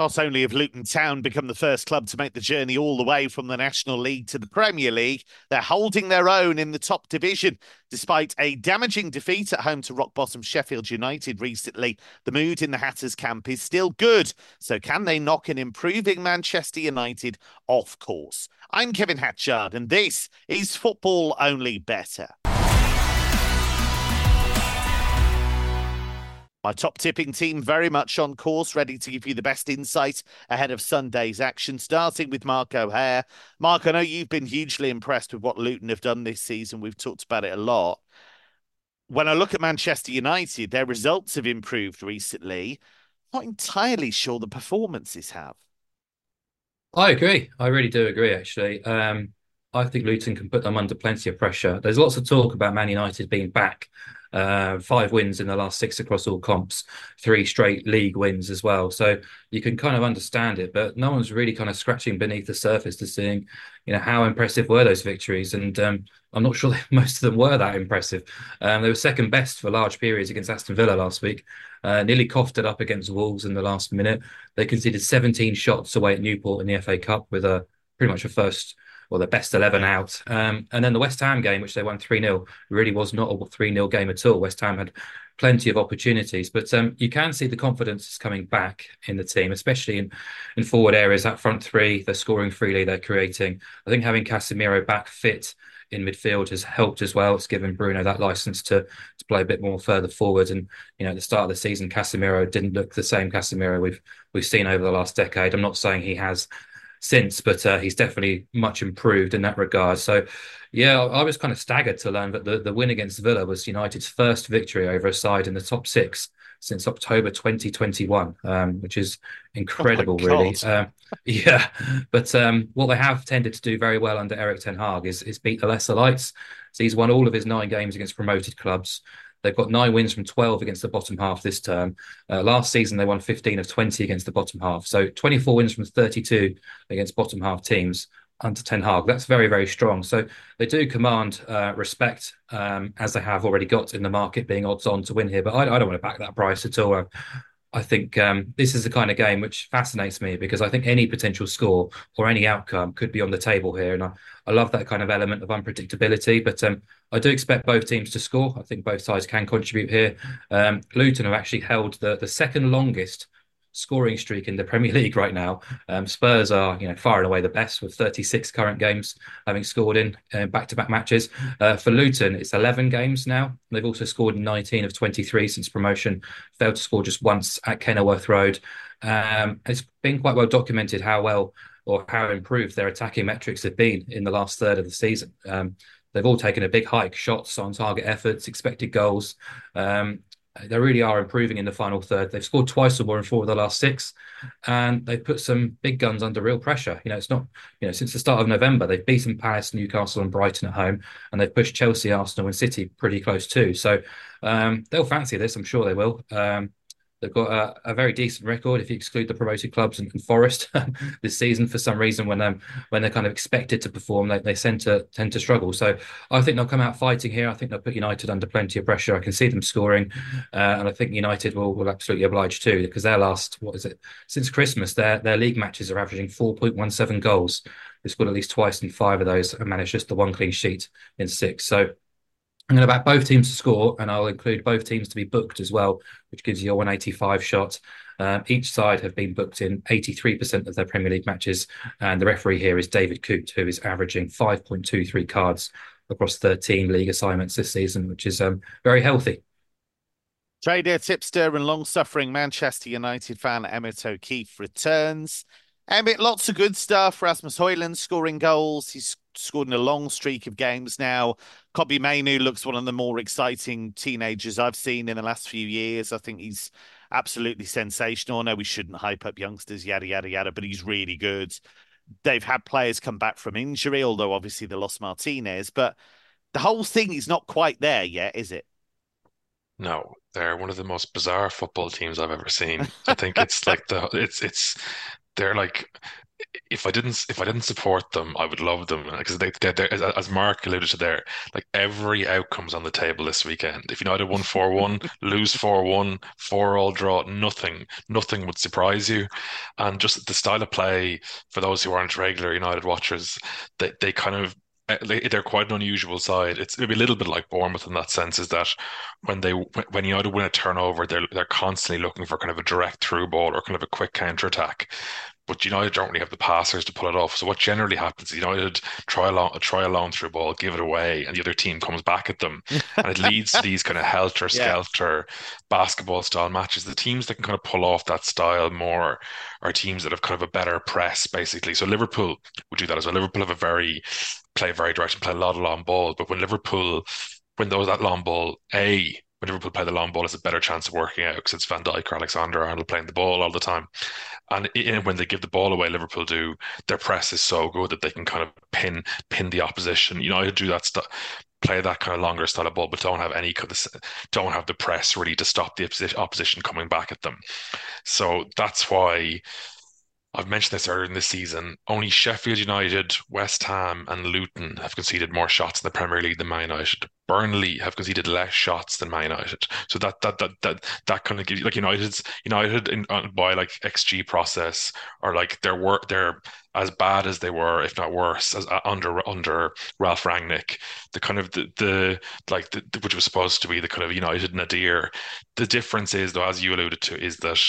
Not only have Luton Town become the first club to make the journey all the way from the National League to the Premier League, they're holding their own in the top division. Despite a damaging defeat at home to rock bottom Sheffield United recently, the mood in the Hatters camp is still good. So, can they knock an improving Manchester United off course? I'm Kevin Hatchard, and this is Football Only Bettor. My top tipping team very much on course, ready to give you the best insight ahead of Sunday's action, starting with Mark O'Haire. Mark, I know you've been hugely impressed with what Luton have done this season. We've talked about it a lot. When I look at Manchester United, their results have improved recently. Not entirely sure the performances have. I agree. I really do agree, actually. Um, I think Luton can put them under plenty of pressure. There's lots of talk about Man United being back uh, five wins in the last six across all comps, three straight league wins as well. So you can kind of understand it, but no one's really kind of scratching beneath the surface to seeing, you know, how impressive were those victories. And um, I'm not sure most of them were that impressive. Um, they were second best for large periods against Aston Villa last week. Uh, nearly coughed it up against Wolves in the last minute. They conceded 17 shots away at Newport in the FA Cup with a pretty much a first or the best 11 out. Um, and then the West Ham game, which they won 3 0, really was not a 3 0 game at all. West Ham had plenty of opportunities, but um, you can see the confidence is coming back in the team, especially in, in forward areas. That front three, they're scoring freely, they're creating. I think having Casemiro back fit in midfield has helped as well. It's given Bruno that license to to play a bit more further forward. And you know, at the start of the season, Casemiro didn't look the same Casemiro we've we've seen over the last decade. I'm not saying he has since, but uh, he's definitely much improved in that regard. So, yeah, I was kind of staggered to learn that the, the win against Villa was United's first victory over a side in the top six since October 2021, um, which is incredible, oh really. Um, yeah, but um, what they have tended to do very well under Erik Ten Hag is, is beat the lesser lights. So he's won all of his nine games against promoted clubs. They've got nine wins from 12 against the bottom half this term. Uh, last season, they won 15 of 20 against the bottom half. So 24 wins from 32 against bottom half teams under Ten Hag. That's very, very strong. So they do command uh, respect um, as they have already got in the market, being odds on to win here. But I, I don't want to back that price at all. I think um, this is the kind of game which fascinates me because I think any potential score or any outcome could be on the table here, and I, I love that kind of element of unpredictability. But um, I do expect both teams to score. I think both sides can contribute here. Um, Luton have actually held the the second longest scoring streak in the Premier League right now. Um, Spurs are, you know, far and away the best with 36 current games having scored in uh, back-to-back matches. Uh, for Luton, it's 11 games now. They've also scored 19 of 23 since promotion. Failed to score just once at Kenilworth Road. Um, it's been quite well documented how well or how improved their attacking metrics have been in the last third of the season. Um, they've all taken a big hike: shots on target efforts, expected goals. Um, they really are improving in the final third. They've scored twice or more in four of the last six, and they've put some big guns under real pressure. You know, it's not you know since the start of November they've beaten Palace, Newcastle, and Brighton at home, and they've pushed Chelsea, Arsenal, and City pretty close too. So um, they'll fancy this. I'm sure they will. Um, They've got a, a, very decent record if you exclude the promoted clubs and, and Forest this season. For some reason, when um, when they're kind of expected to perform, they, they tend to tend to struggle. So I think they'll come out fighting here. I think they'll put United under plenty of pressure. I can see them scoring, uh, and I think United will will absolutely oblige too because their last what is it since Christmas their their league matches are averaging four point one seven goals. They scored at least twice in five of those and managed just the one clean sheet in six. So I'm going to back both teams to score, and I'll include both teams to be booked as well, which gives you a 185 shot. Um, each side have been booked in 83% of their Premier League matches, and the referee here is David Coote, who is averaging 5.23 cards across 13 league assignments this season, which is um, very healthy. Trader, tipster, and long suffering Manchester United fan Emmet O'Keeffe returns. Emmet, lots of good stuff. Rasmus Højlund scoring goals. He's scored in a long streak of games now. Kobbie Mainoo looks one of the more exciting teenagers I've seen in the last few years. I think he's absolutely sensational. I know we shouldn't hype up youngsters, yada, yada, yada, but he's really good. They've had players come back from injury, although obviously they lost Martinez, but the whole thing is not quite there yet, is it? No, they're one of the most bizarre football teams I've ever seen. I think it's like the it's it's they're like if I didn't if I didn't support them, I would love them because they, they, they as, Mark alluded to there, like every outcome's on the table this weekend. If United won 4-1, lose 4-1, 4-all draw, nothing, nothing would surprise you. And just the style of play for those who aren't regular United watchers, they they kind of Uh, they're quite an unusual side. It's a little bit like Bournemouth in that sense, is that when they when you United win a turnover, they're they're constantly looking for kind of a direct through ball or kind of a quick counter attack but United don't really have the passers to pull it off. So what generally happens is United try a long, try a long through ball, give it away, and the other team comes back at them, and it leads to these kind of helter skelter yeah. basketball style matches. The teams that can kind of pull off that style more are teams that have kind of a better press, basically. So Liverpool would do that as well. Liverpool have a very play very direct and play a lot of long ball, but when Liverpool when those that long ball, a when Liverpool play the long ball, it's a better chance of working out because it's Van Dijk or Alexander Arnold playing the ball all the time. And when they give the ball away, Liverpool do their press is so good that they can kind of pin pin the opposition. You know, I do that stuff, play that kind of longer style of ball, but don't have any don't have the press really to stop the opposition coming back at them. So that's why I've mentioned this earlier in the season. Only Sheffield United, West Ham, and Luton have conceded more shots in the Premier League than Man United. Burnley have conceded less shots than Man United. So that that that that that kind of gives you like United's United in, uh, by like XG process or like they're wor- they're as bad as they were, if not worse, as uh, under under Ralf Rangnick. The kind of the the like the, which was supposed to be the kind of United nadir. The difference is though, as you alluded to, is that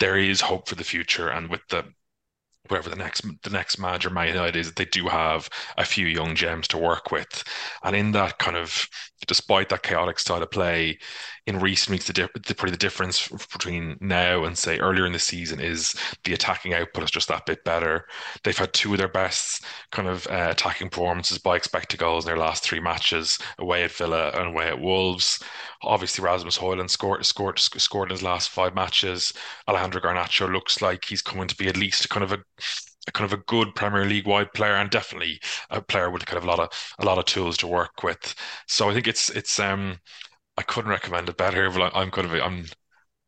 there is hope for the future, and with the whoever the next the next manager Man United is, they do have a few young gems to work with, and in that kind of, despite that chaotic style of play, in recent weeks, the, the probably the difference between now and say earlier in the season is the attacking output is just that bit better. They've had two of their best kind of uh, attacking performances by expected goals in their last three matches, away at Villa and away at Wolves. Obviously, Rasmus Højlund scored scored scored in his last five matches. Alejandro Garnacho looks like he's coming to be at least kind of a a kind of a good Premier League wide player and definitely a player with kind of a lot of a lot of tools to work with. So I think it's it's um I couldn't recommend it better, but I'm kind of I'm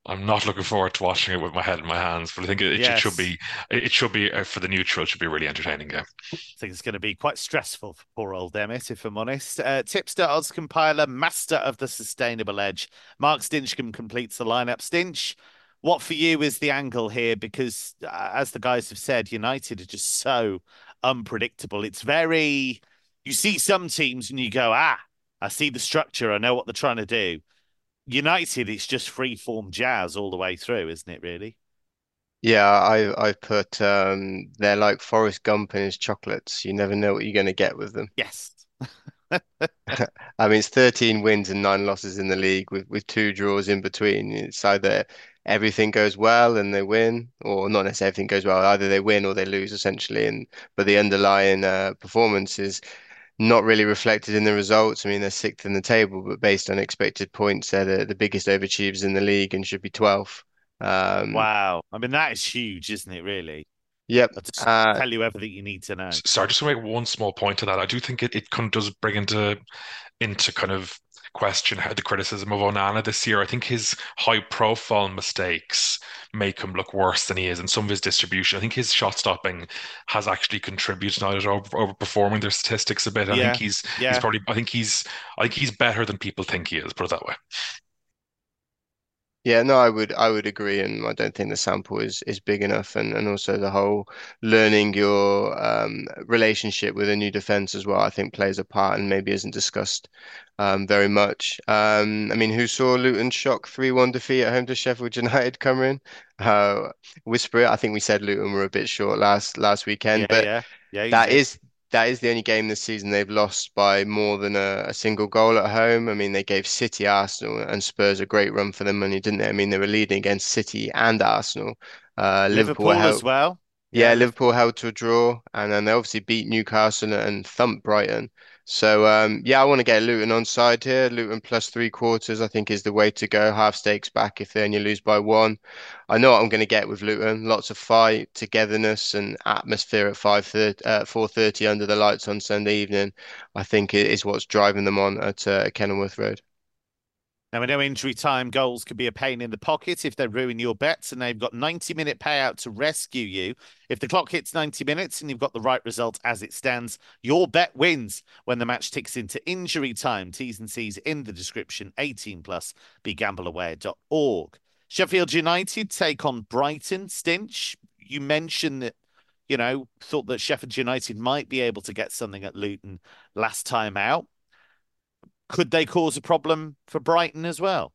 I'm not looking forward to watching it with my head in my hands, but I think it, yes. it should be it should be uh, for the neutral. It should be a really entertaining game. I think it's going to be quite stressful for poor old Emmet, if I'm honest. Uh, tipster, odds compiler, master of the sustainable edge. Mark Stinchcombe completes the lineup. Stinch, what for you is the angle here? Because uh, as the guys have said, United are just so unpredictable. It's very you see some teams and you go, ah, I see the structure. I know what they're trying to do. United, it's just free form jazz all the way through, isn't it? Really? Yeah, I I put um, they're like Forrest Gump and his chocolates. You never know what you're going to get with them. Yes. I mean, it's 13 wins and nine losses in the league with with two draws in between. It's either everything goes well and they win, or not necessarily everything goes well. Either they win or they lose, essentially. And but the underlying uh, performance is not really reflected in the results. I mean, they're sixth in the table, but based on expected points, they're the, the biggest overachievers in the league and should be 12th. Um, wow. I mean, that is huge, isn't it, really? Yep. Uh, tell you everything you need to know. Sorry, I just want to make one small point to that. I do think it, it kind of does bring into into kind of question how the criticism of Onana this year. I think his high profile mistakes make him look worse than he is, and some of his distribution. I think his shot stopping has actually contributed now to over, overperforming their statistics a bit. I yeah. think he's yeah. he's probably I think he's I think he's better than people think he is. Put it that way. Yeah, no, I would I would agree, and I don't think the sample is is big enough, and and also the whole learning your um, relationship with a new defense as well. I think plays a part, and maybe isn't discussed um, very much. Um, I mean, who saw Luton shock three one defeat at home to Sheffield United come in? Uh, whisper it. I think we said Luton were a bit short last last weekend, yeah, but yeah, yeah, that is that is the only game this season they've lost by more than a, a, single goal at home. I mean, they gave City, Arsenal, and Spurs a great run for their money, didn't they? I mean, they were leading against City and Arsenal. Uh, Liverpool, Liverpool as well. Yeah, yeah, Liverpool held to a draw, and then they obviously beat Newcastle and thumped Brighton. So um, yeah, I want to get Luton on side here. Luton plus three quarters, I think, is the way to go. Half stakes back if they only lose by one. I know what I'm going to get with Luton. Lots of fight, togetherness, and atmosphere at five thirty, uh, four thirty under the lights on Sunday evening. I think is what's driving them on at uh, Kenilworth Road. Now, we know injury time goals can be a pain in the pocket if they ruin your bets, and they've got 90 minute payout to rescue you. If the clock hits 90 minutes and you've got the right result as it stands, your bet wins when the match ticks into injury time. T's and C's in the description. 18 plus. BeGambleAware.org. Sheffield United take on Brighton. Stinch, you mentioned that you know, thought that Sheffield United might be able to get something at Luton last time out could they cause a problem for Brighton as well?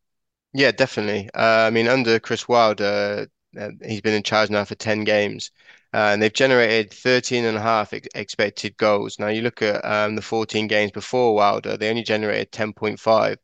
Yeah, definitely. Uh, I mean, under Chris Wilder, uh, he's been in charge now for 10 games, uh, and they've generated 13 and a half ex expected goals. Now, you look at um, the 14 games before Wilder, they only generated 10.5.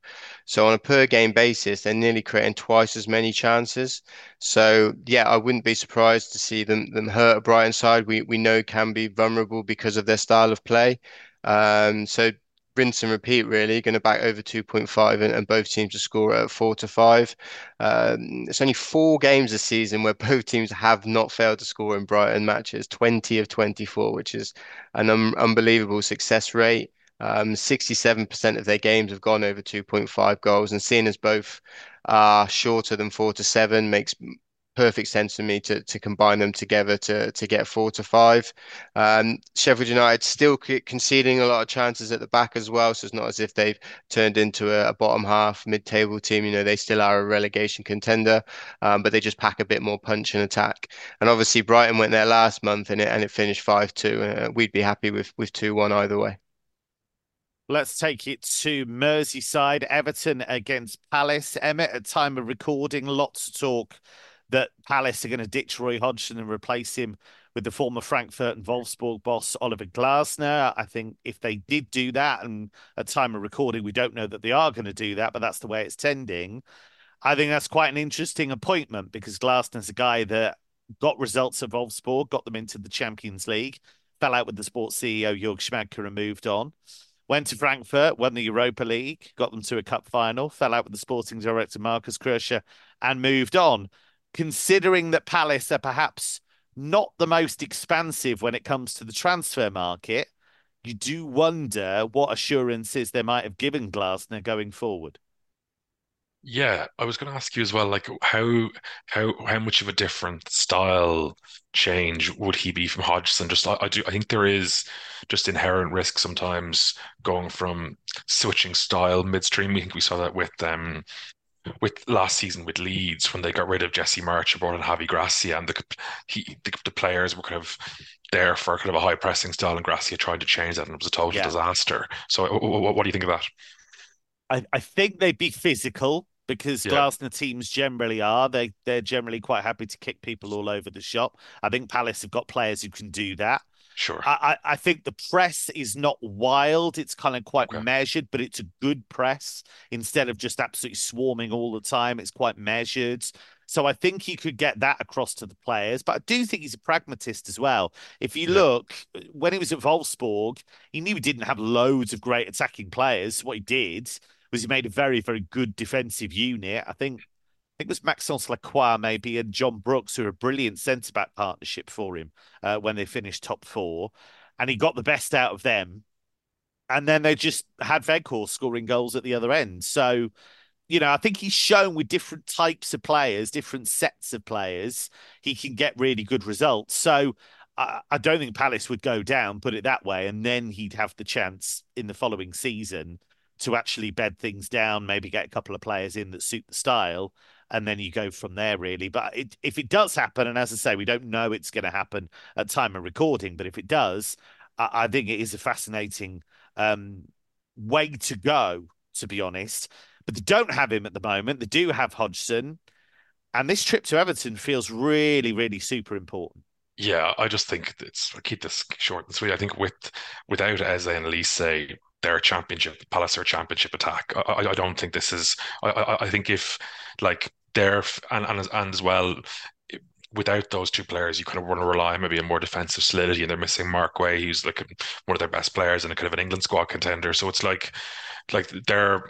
So, on a per game basis, they're nearly creating twice as many chances. So, yeah, I wouldn't be surprised to see them them hurt a Brighton side. We we know can be vulnerable because of their style of play. Um, so rinse and repeat, really. Going to back over 2.5 and, and both teams to score at four to five. Um, it's only four games this season where both teams have not failed to score in Brighton matches, 20 of 24, which is an un unbelievable success rate. Um, 67% of their games have gone over 2.5 goals, and seeing as both are shorter than four to seven makes perfect sense for me to to combine them together to to get four to five. Um, Sheffield United still conceding a lot of chances at the back as well, so it's not as if they've turned into a, a bottom half mid-table team. You know, they still are a relegation contender, um, but they just pack a bit more punch and attack. And obviously, Brighton went there last month and it and it finished five two. Uh, we'd be happy with with two one either way. Let's take it to Merseyside, Everton against Palace. Emmet, at time of recording, lots of talk that Palace are going to ditch Roy Hodgson and replace him with the former Frankfurt and Wolfsburg boss Oliver Glasner. I think if they did do that, and at time of recording, we don't know that they are going to do that, but that's the way it's tending. I think that's quite an interesting appointment because Glasner's a guy that got results at Wolfsburg, got them into the Champions League, fell out with the sports CEO Jörg Schmadtke and moved on. Went to Frankfurt, won the Europa League, got them to a cup final, fell out with the sporting director Markus Krösche, and moved on considering that Palace are perhaps not the most expansive when it comes to the transfer market, you do wonder what assurances they might have given Glasner going forward. Yeah, I was going to ask you as well, like how how how much of a different style change would he be from Hodgson? Just I, I do I think there is just inherent risk sometimes going from switching style midstream. We think we saw that with um with last season with Leeds when they got rid of Jesse Marsch and brought in Javi Gracia and the he the, the, players were kind of there for kind of a high pressing style and Gracia tried to change that and it was a total yeah. disaster. So what, what, do you think of that? I, I think they'd be physical because yeah. Glasner teams generally are. They they're generally quite happy to kick people all over the shop. I think Palace have got players who can do that. Sure. I, I think the press is not wild. It's kind of quite okay. measured, but it's a good press instead of just absolutely swarming all the time. It's quite measured. So I think he could get that across to the players. But I do think he's a pragmatist as well. If you yeah. look, when he was at Wolfsburg, he knew he didn't have loads of great attacking players. What he did was he made a very, very good defensive unit. I think think it was Maxence Lacroix maybe and John Brooks, who are a brilliant centre back partnership for him uh, when they finished top four. And he got the best out of them. And then they just had Weghorst scoring goals at the other end. So, you know, I think he's shown with different types of players, different sets of players, he can get really good results. So I, I don't think Palace would go down, put it that way. And then he'd have the chance in the following season to actually bed things down, maybe get a couple of players in that suit the style and then you go from there really. But it, if it does happen, and as I say, we don't know it's going to happen at time of recording, but if it does, I, I think it is a fascinating um, way to go, to be honest. But they don't have him at the moment. They do have Hodgson, and this trip to Everton feels really, really super important. Yeah, I just think it's I'll keep this short and sweet. I think with without Eze and Olise, their championship Palace championship attack. I, I, don't think this is. I, I think if like there and, and and as well without those two players, you kind of want to rely maybe on more defensive solidity, and they're missing Marc Guéhi, who's like one of their best players and a kind of an England squad contender. So it's like, like they're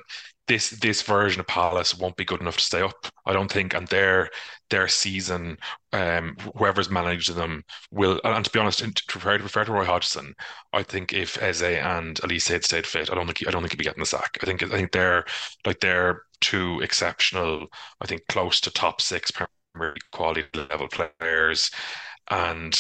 this this version of Palace won't be good enough to stay up. I don't think, and their their season, um, whoever's managed them will. And to be honest, to fair, to fair to Roy Hodgson, I think if Eze and Olise had stayed fit, I don't think I don't think he'd be getting the sack. I think I think they're like they're two exceptional. I think close to top six Premier quality level players, and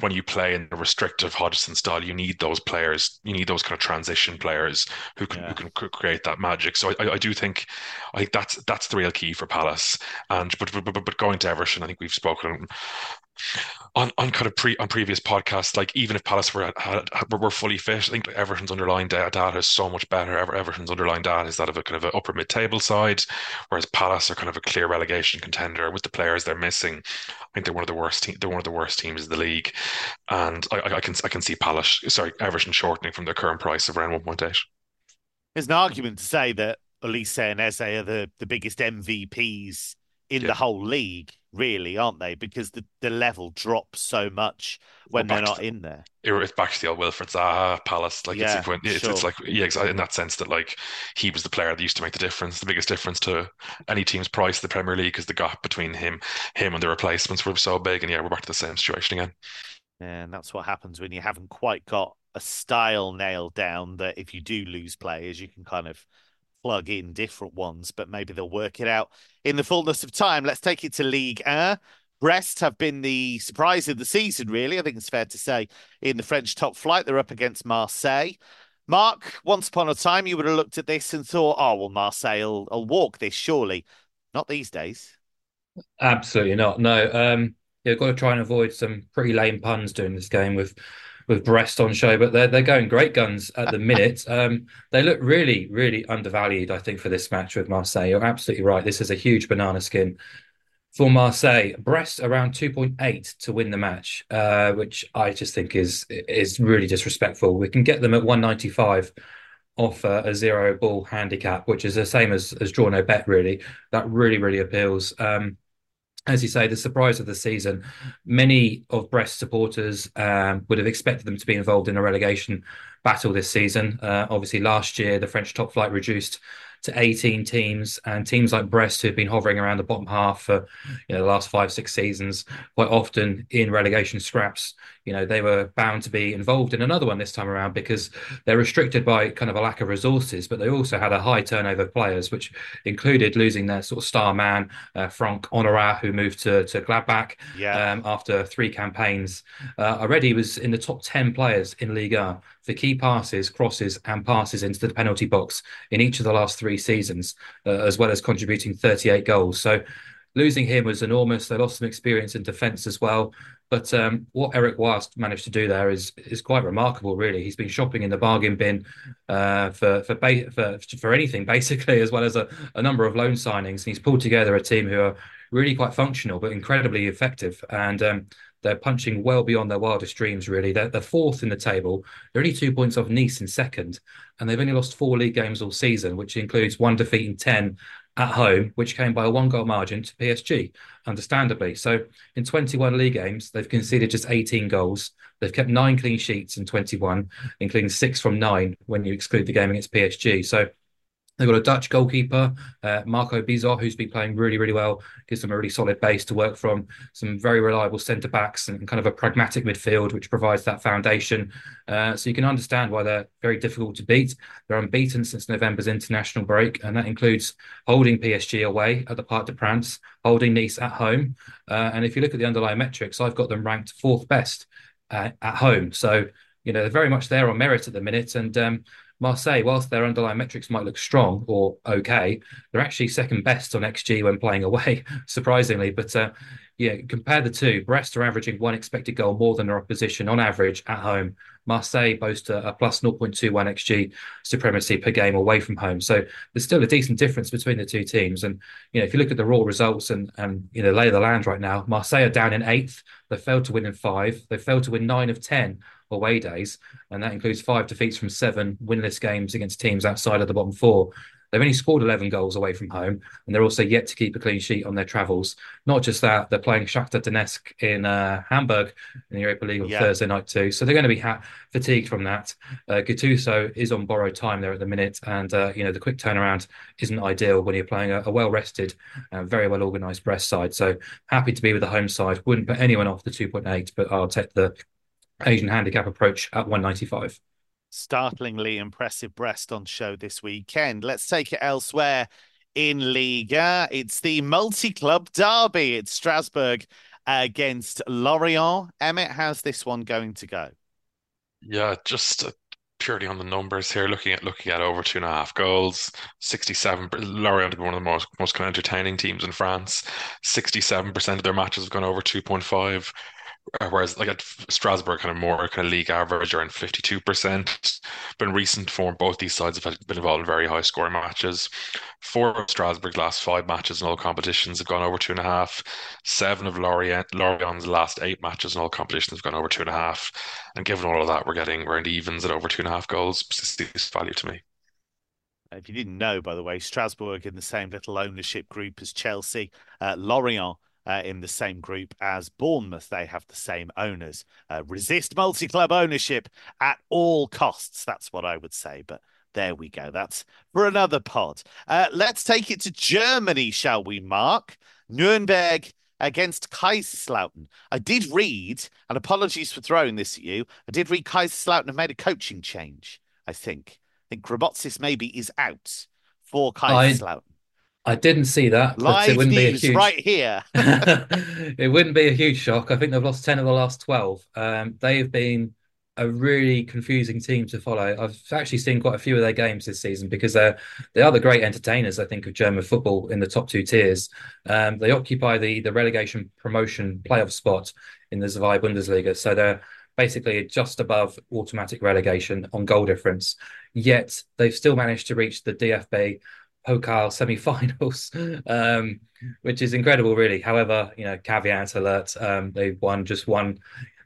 when you play in the restrictive Hodgson style, you need those players. You need those kind of transition players who can yeah. who can create that magic. So I, I do think I think that's that's the real key for Palace. And but but but, but going to Everton, I think we've spoken on on kind of pre on previous podcasts, like even if Palace were had, were fully fit, I think Everton's underlying data is so much better. Ever Everton's underlying data is that of a kind of an upper mid table side, whereas Palace are kind of a clear relegation contender with the players they're missing. I think they're one of the worst te- they're one of the worst teams in the league, and I, I can I can see Palace sorry Everton shortening from their current price of around one point eight. There's an argument to say that Olise and Eze are the, the biggest MVPs in yeah. the whole league, really, aren't they? Because the, the level drops so much when well, they're not in there. It's back to the old Wilfried Zaha Palace. Like yeah, it's, it's, sure. it's, like yeah, in that sense that like he was the player that used to make the difference, the biggest difference to any team's price the Premier League, because the gap between him, him and the replacements were so big. And yeah, we're back to the same situation again. And that's what happens when you haven't quite got a style nailed down. That if you do lose players, you can kind of plug in different ones, but maybe they'll work it out in the fullness of time. Let's take it to Ligue 1. Brest have been the surprise of the season, really. I think it's fair to say in the French top flight, they're up against Marseille. Mark, once upon a time, you would have looked at this and thought, oh, well, Marseille will, will walk this, surely. Not these days. Absolutely not. No. Um, you've got to try and avoid some pretty lame puns during this game with with Brest on show, but they're they're going great guns at the minute. Um, they look really, really undervalued, I think, for this match with Marseille. You're absolutely right. This is a huge banana skin for Marseille. Brest around 2.8 to win the match, uh, which I just think is is really disrespectful. We can get them at 195 off uh, a zero ball handicap, which is the same as as draw no bet. Really, that really really appeals. Um, as you say, the surprise of the season. Many of Brest supporters um, would have expected them to be involved in a relegation battle this season. Uh, obviously, last year the French top flight reduced to 18 teams, and teams like Brest, who've been hovering around the bottom half for you know the last five six seasons, quite often in relegation scraps. You know they were bound to be involved in another one this time around because they're restricted by kind of a lack of resources, but they also had a high turnover of players, which included losing their sort of star man uh, Franck Honorat, who moved to to Gladbach yeah. um, after three campaigns. Uh, already was in the top 10 players in Liga for key passes, crosses, and passes into the penalty box in each of the last three seasons, uh, as well as contributing 38 goals. So losing him was enormous. They lost some experience in defence as well. But um, what Eric Wast managed to do there is is quite remarkable, really. He's been shopping in the bargain bin uh, for for, ba- for for anything, basically, as well as a, a number of loan signings. And he's pulled together a team who are really quite functional, but incredibly effective. And um, they're punching well beyond their wildest dreams, really. They're, they're fourth in the table. They're only two points off Nice in second, and they've only lost four league games all season, which includes one defeat in 10 at home, which came by a one goal margin to PSG, understandably. So in 21 league games, they've conceded just 18 goals. They've kept nine clean sheets in 21, including six from nine when you exclude the game against PSG. So They've got a Dutch goalkeeper, uh, Marco Bizot, who's been playing really, really well. Gives them a really solid base to work from. Some very reliable centre backs and kind of a pragmatic midfield, which provides that foundation. Uh, so you can understand why they're very difficult to beat. They're unbeaten since November's international break, and that includes holding PSG away at the Parc des Princes, holding Nice at home. Uh, and if you look at the underlying metrics, I've got them ranked fourth best uh, at home. So you know they're very much there on merit at the minute, and um, Marseille, whilst their underlying metrics might look strong or okay, they're actually second best on XG when playing away, surprisingly. But uh, yeah, compare the two. Brest are averaging one expected goal more than their opposition on average at home. Marseille boast a, a plus 0.21 XG supremacy per game away from home. So there's still a decent difference between the two teams. And you know, if you look at the raw results and and you know lay of the land right now, Marseille are down in eighth. They failed to win in five. They failed to win nine of ten away days, and that includes five defeats from seven winless games against teams outside of the bottom four. They've only scored 11 goals away from home, and they're also yet to keep a clean sheet on their travels. Not just that, they're playing Shakhtar Donetsk in uh, Hamburg in the Europa League on Yeah. Thursday night too. So they're going to be ha- fatigued from that. Uh, Gattuso is on borrowed time there at the minute, and uh, you know the quick turnaround isn't ideal when you're playing a, a well-rested, uh, very well-organised Brest side. So happy to be with the home side. Wouldn't put anyone off the 2.8, but I'll take the Asian handicap approach at 195. Startlingly impressive Brest on show this weekend. Let's take it elsewhere in Liga. It's the multi-club derby. It's Strasbourg against Lorient. Emmet, how's this one going to go? Yeah, just uh, purely on the numbers here, looking at looking at over two and a half goals, 67. Lorient have been one of the most most kind of entertaining teams in France. 67% of their matches have gone over 2.5. uh, Whereas like at Strasbourg, kind of more kind of league average around 52%. But in recent form, both these sides have been involved in very high scoring matches. Four of Strasbourg's last five matches in all competitions have gone over two and a half. Seven of Lorient, Lorient's last eight matches in all competitions have gone over two and a half. And given all of that, we're getting around evens at over two and a half goals. It's value to me. If you didn't know, by the way, Strasbourg in the same little ownership group as Chelsea, uh, Lorient uh, in the same group as Bournemouth. They have the same owners. Uh, resist multi club ownership at all costs. That's what I would say. But there we go. That's for another pod. Uh, let's take it to Germany, shall we, Mark? Nuremberg against Kaiserslautern. I did read, and apologies for throwing this at you, I did read Kaiserslautern have made a coaching change, I think. I think Grammozis maybe is out for Kaiserslautern. I didn't see that, but Live it wouldn't be a news huge. right here. it wouldn't be a huge shock. I think they've lost 10 of the last 12. Um, they've been a really confusing team to follow. I've actually seen quite a few of their games this season because they're they are the great entertainers, I think, of German football in the top two tiers. Um, they occupy the the relegation promotion playoff spot in the Zwei Bundesliga. So they're basically just above automatic relegation on goal difference. Yet they've still managed to reach the DFB Pokal semi-finals, um, which is incredible, really. However, you know, caveat alert: um, they've won just one.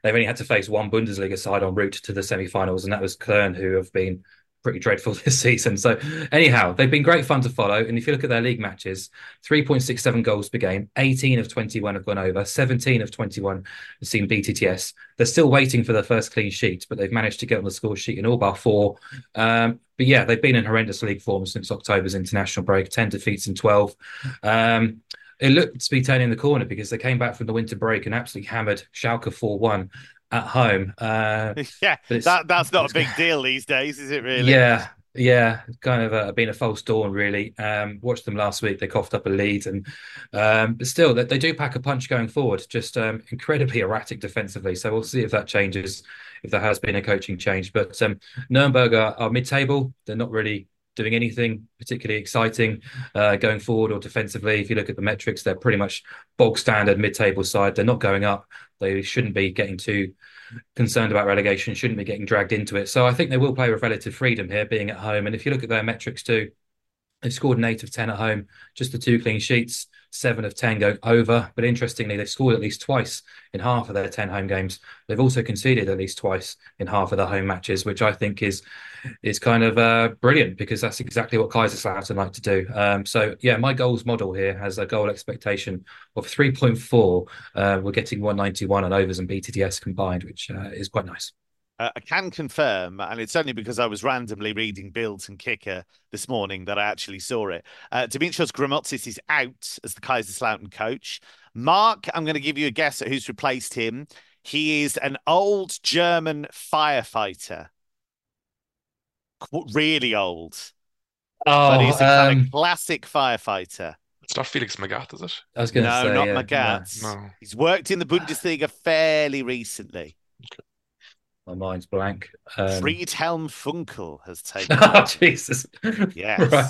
They've only had to face one Bundesliga side en route to the semi-finals, and that was Köln, who have been pretty dreadful this season. So, anyhow, they've been great fun to follow. And if you look at their league matches, 3.67 goals per game, 18 of 21 have gone over, 17 of 21 have seen BTTS. They're still waiting for their first clean sheet, but they've managed to get on the score sheet in all bar four. Um, but yeah, they've been in horrendous league form since October's international break, 10 defeats in 12. Um, it looked to be turning the corner because they came back from the winter break and absolutely hammered Schalke 4 1 at home. Uh, yeah, that that's not a big deal these days, is it? Really? yeah, yeah, kind of uh, been a false dawn, really. Um, watched them last week; they coughed up a lead, and um, but still, they, they do pack a punch going forward. Just um, incredibly erratic defensively. So we'll see if that changes, if there has been a coaching change. But um, Nuremberg are, are mid-table; they're not really doing anything particularly exciting uh, going forward or defensively. If you look at the metrics, they're pretty much bog standard mid-table side. They're not going up. They shouldn't be getting too concerned about relegation, shouldn't be getting dragged into it. So I think they will play with relative freedom here, being at home. And if you look at their metrics too, they've scored an eight of 10 at home, just the two clean sheets, seven of 10 going over. But interestingly, they've scored at least twice in half of their 10 home games. They've also conceded at least twice in half of their home matches, which I think is is kind of uh, brilliant because that's exactly what Kaiserslautern like to do. Um, so yeah, my goals model here has a goal expectation of 3.4. Uh, we're getting 191 on overs and BTTS combined, which uh, is quite nice. Uh, I can confirm, and it's only because I was randomly reading Builds and Kicker this morning that I actually saw it. Uh, Dimitrios Grammozis is out as the Kaiserslautern coach. Mark, I'm going to give you a guess at who's replaced him. He is an old German firefighter, Qu- really old, but Oh, he's a kind um, of classic firefighter. It's not Felix Magath, is it? I was going to No, say not yeah, Magath. No. He's worked in the Bundesliga fairly recently. no, my mind's blank. Um, Friedhelm Funkel has taken. oh Jesus! Yes. right.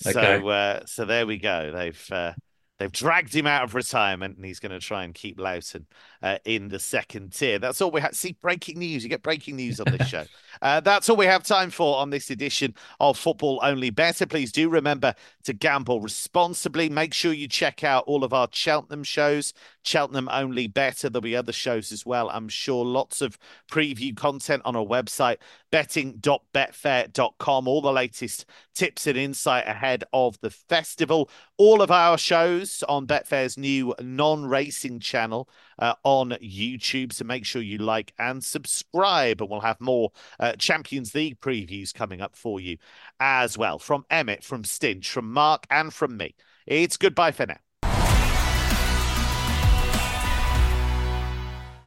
So, Okay. uh, so there we go. They've uh, They've dragged him out of retirement and he's going to try and keep Lautern uh, in the second tier. That's all we have. See, breaking news. You get breaking news on this show. Uh, that's all we have time for on this edition of Football Only Bettor. Please do remember to gamble responsibly. Make sure you check out all of our Cheltenham shows, Cheltenham Only Bettor. There'll be other shows as well. I'm sure lots of preview content on our website, betting.betfair.com. All the latest tips and insight ahead of the festival. All of our shows on Betfair's new non racing channel uh, on YouTube. So make sure you like and subscribe, and we'll have more uh, Champions League previews coming up for you as well. From Emmet, from Stinch, from Mark, and from me. It's goodbye for now.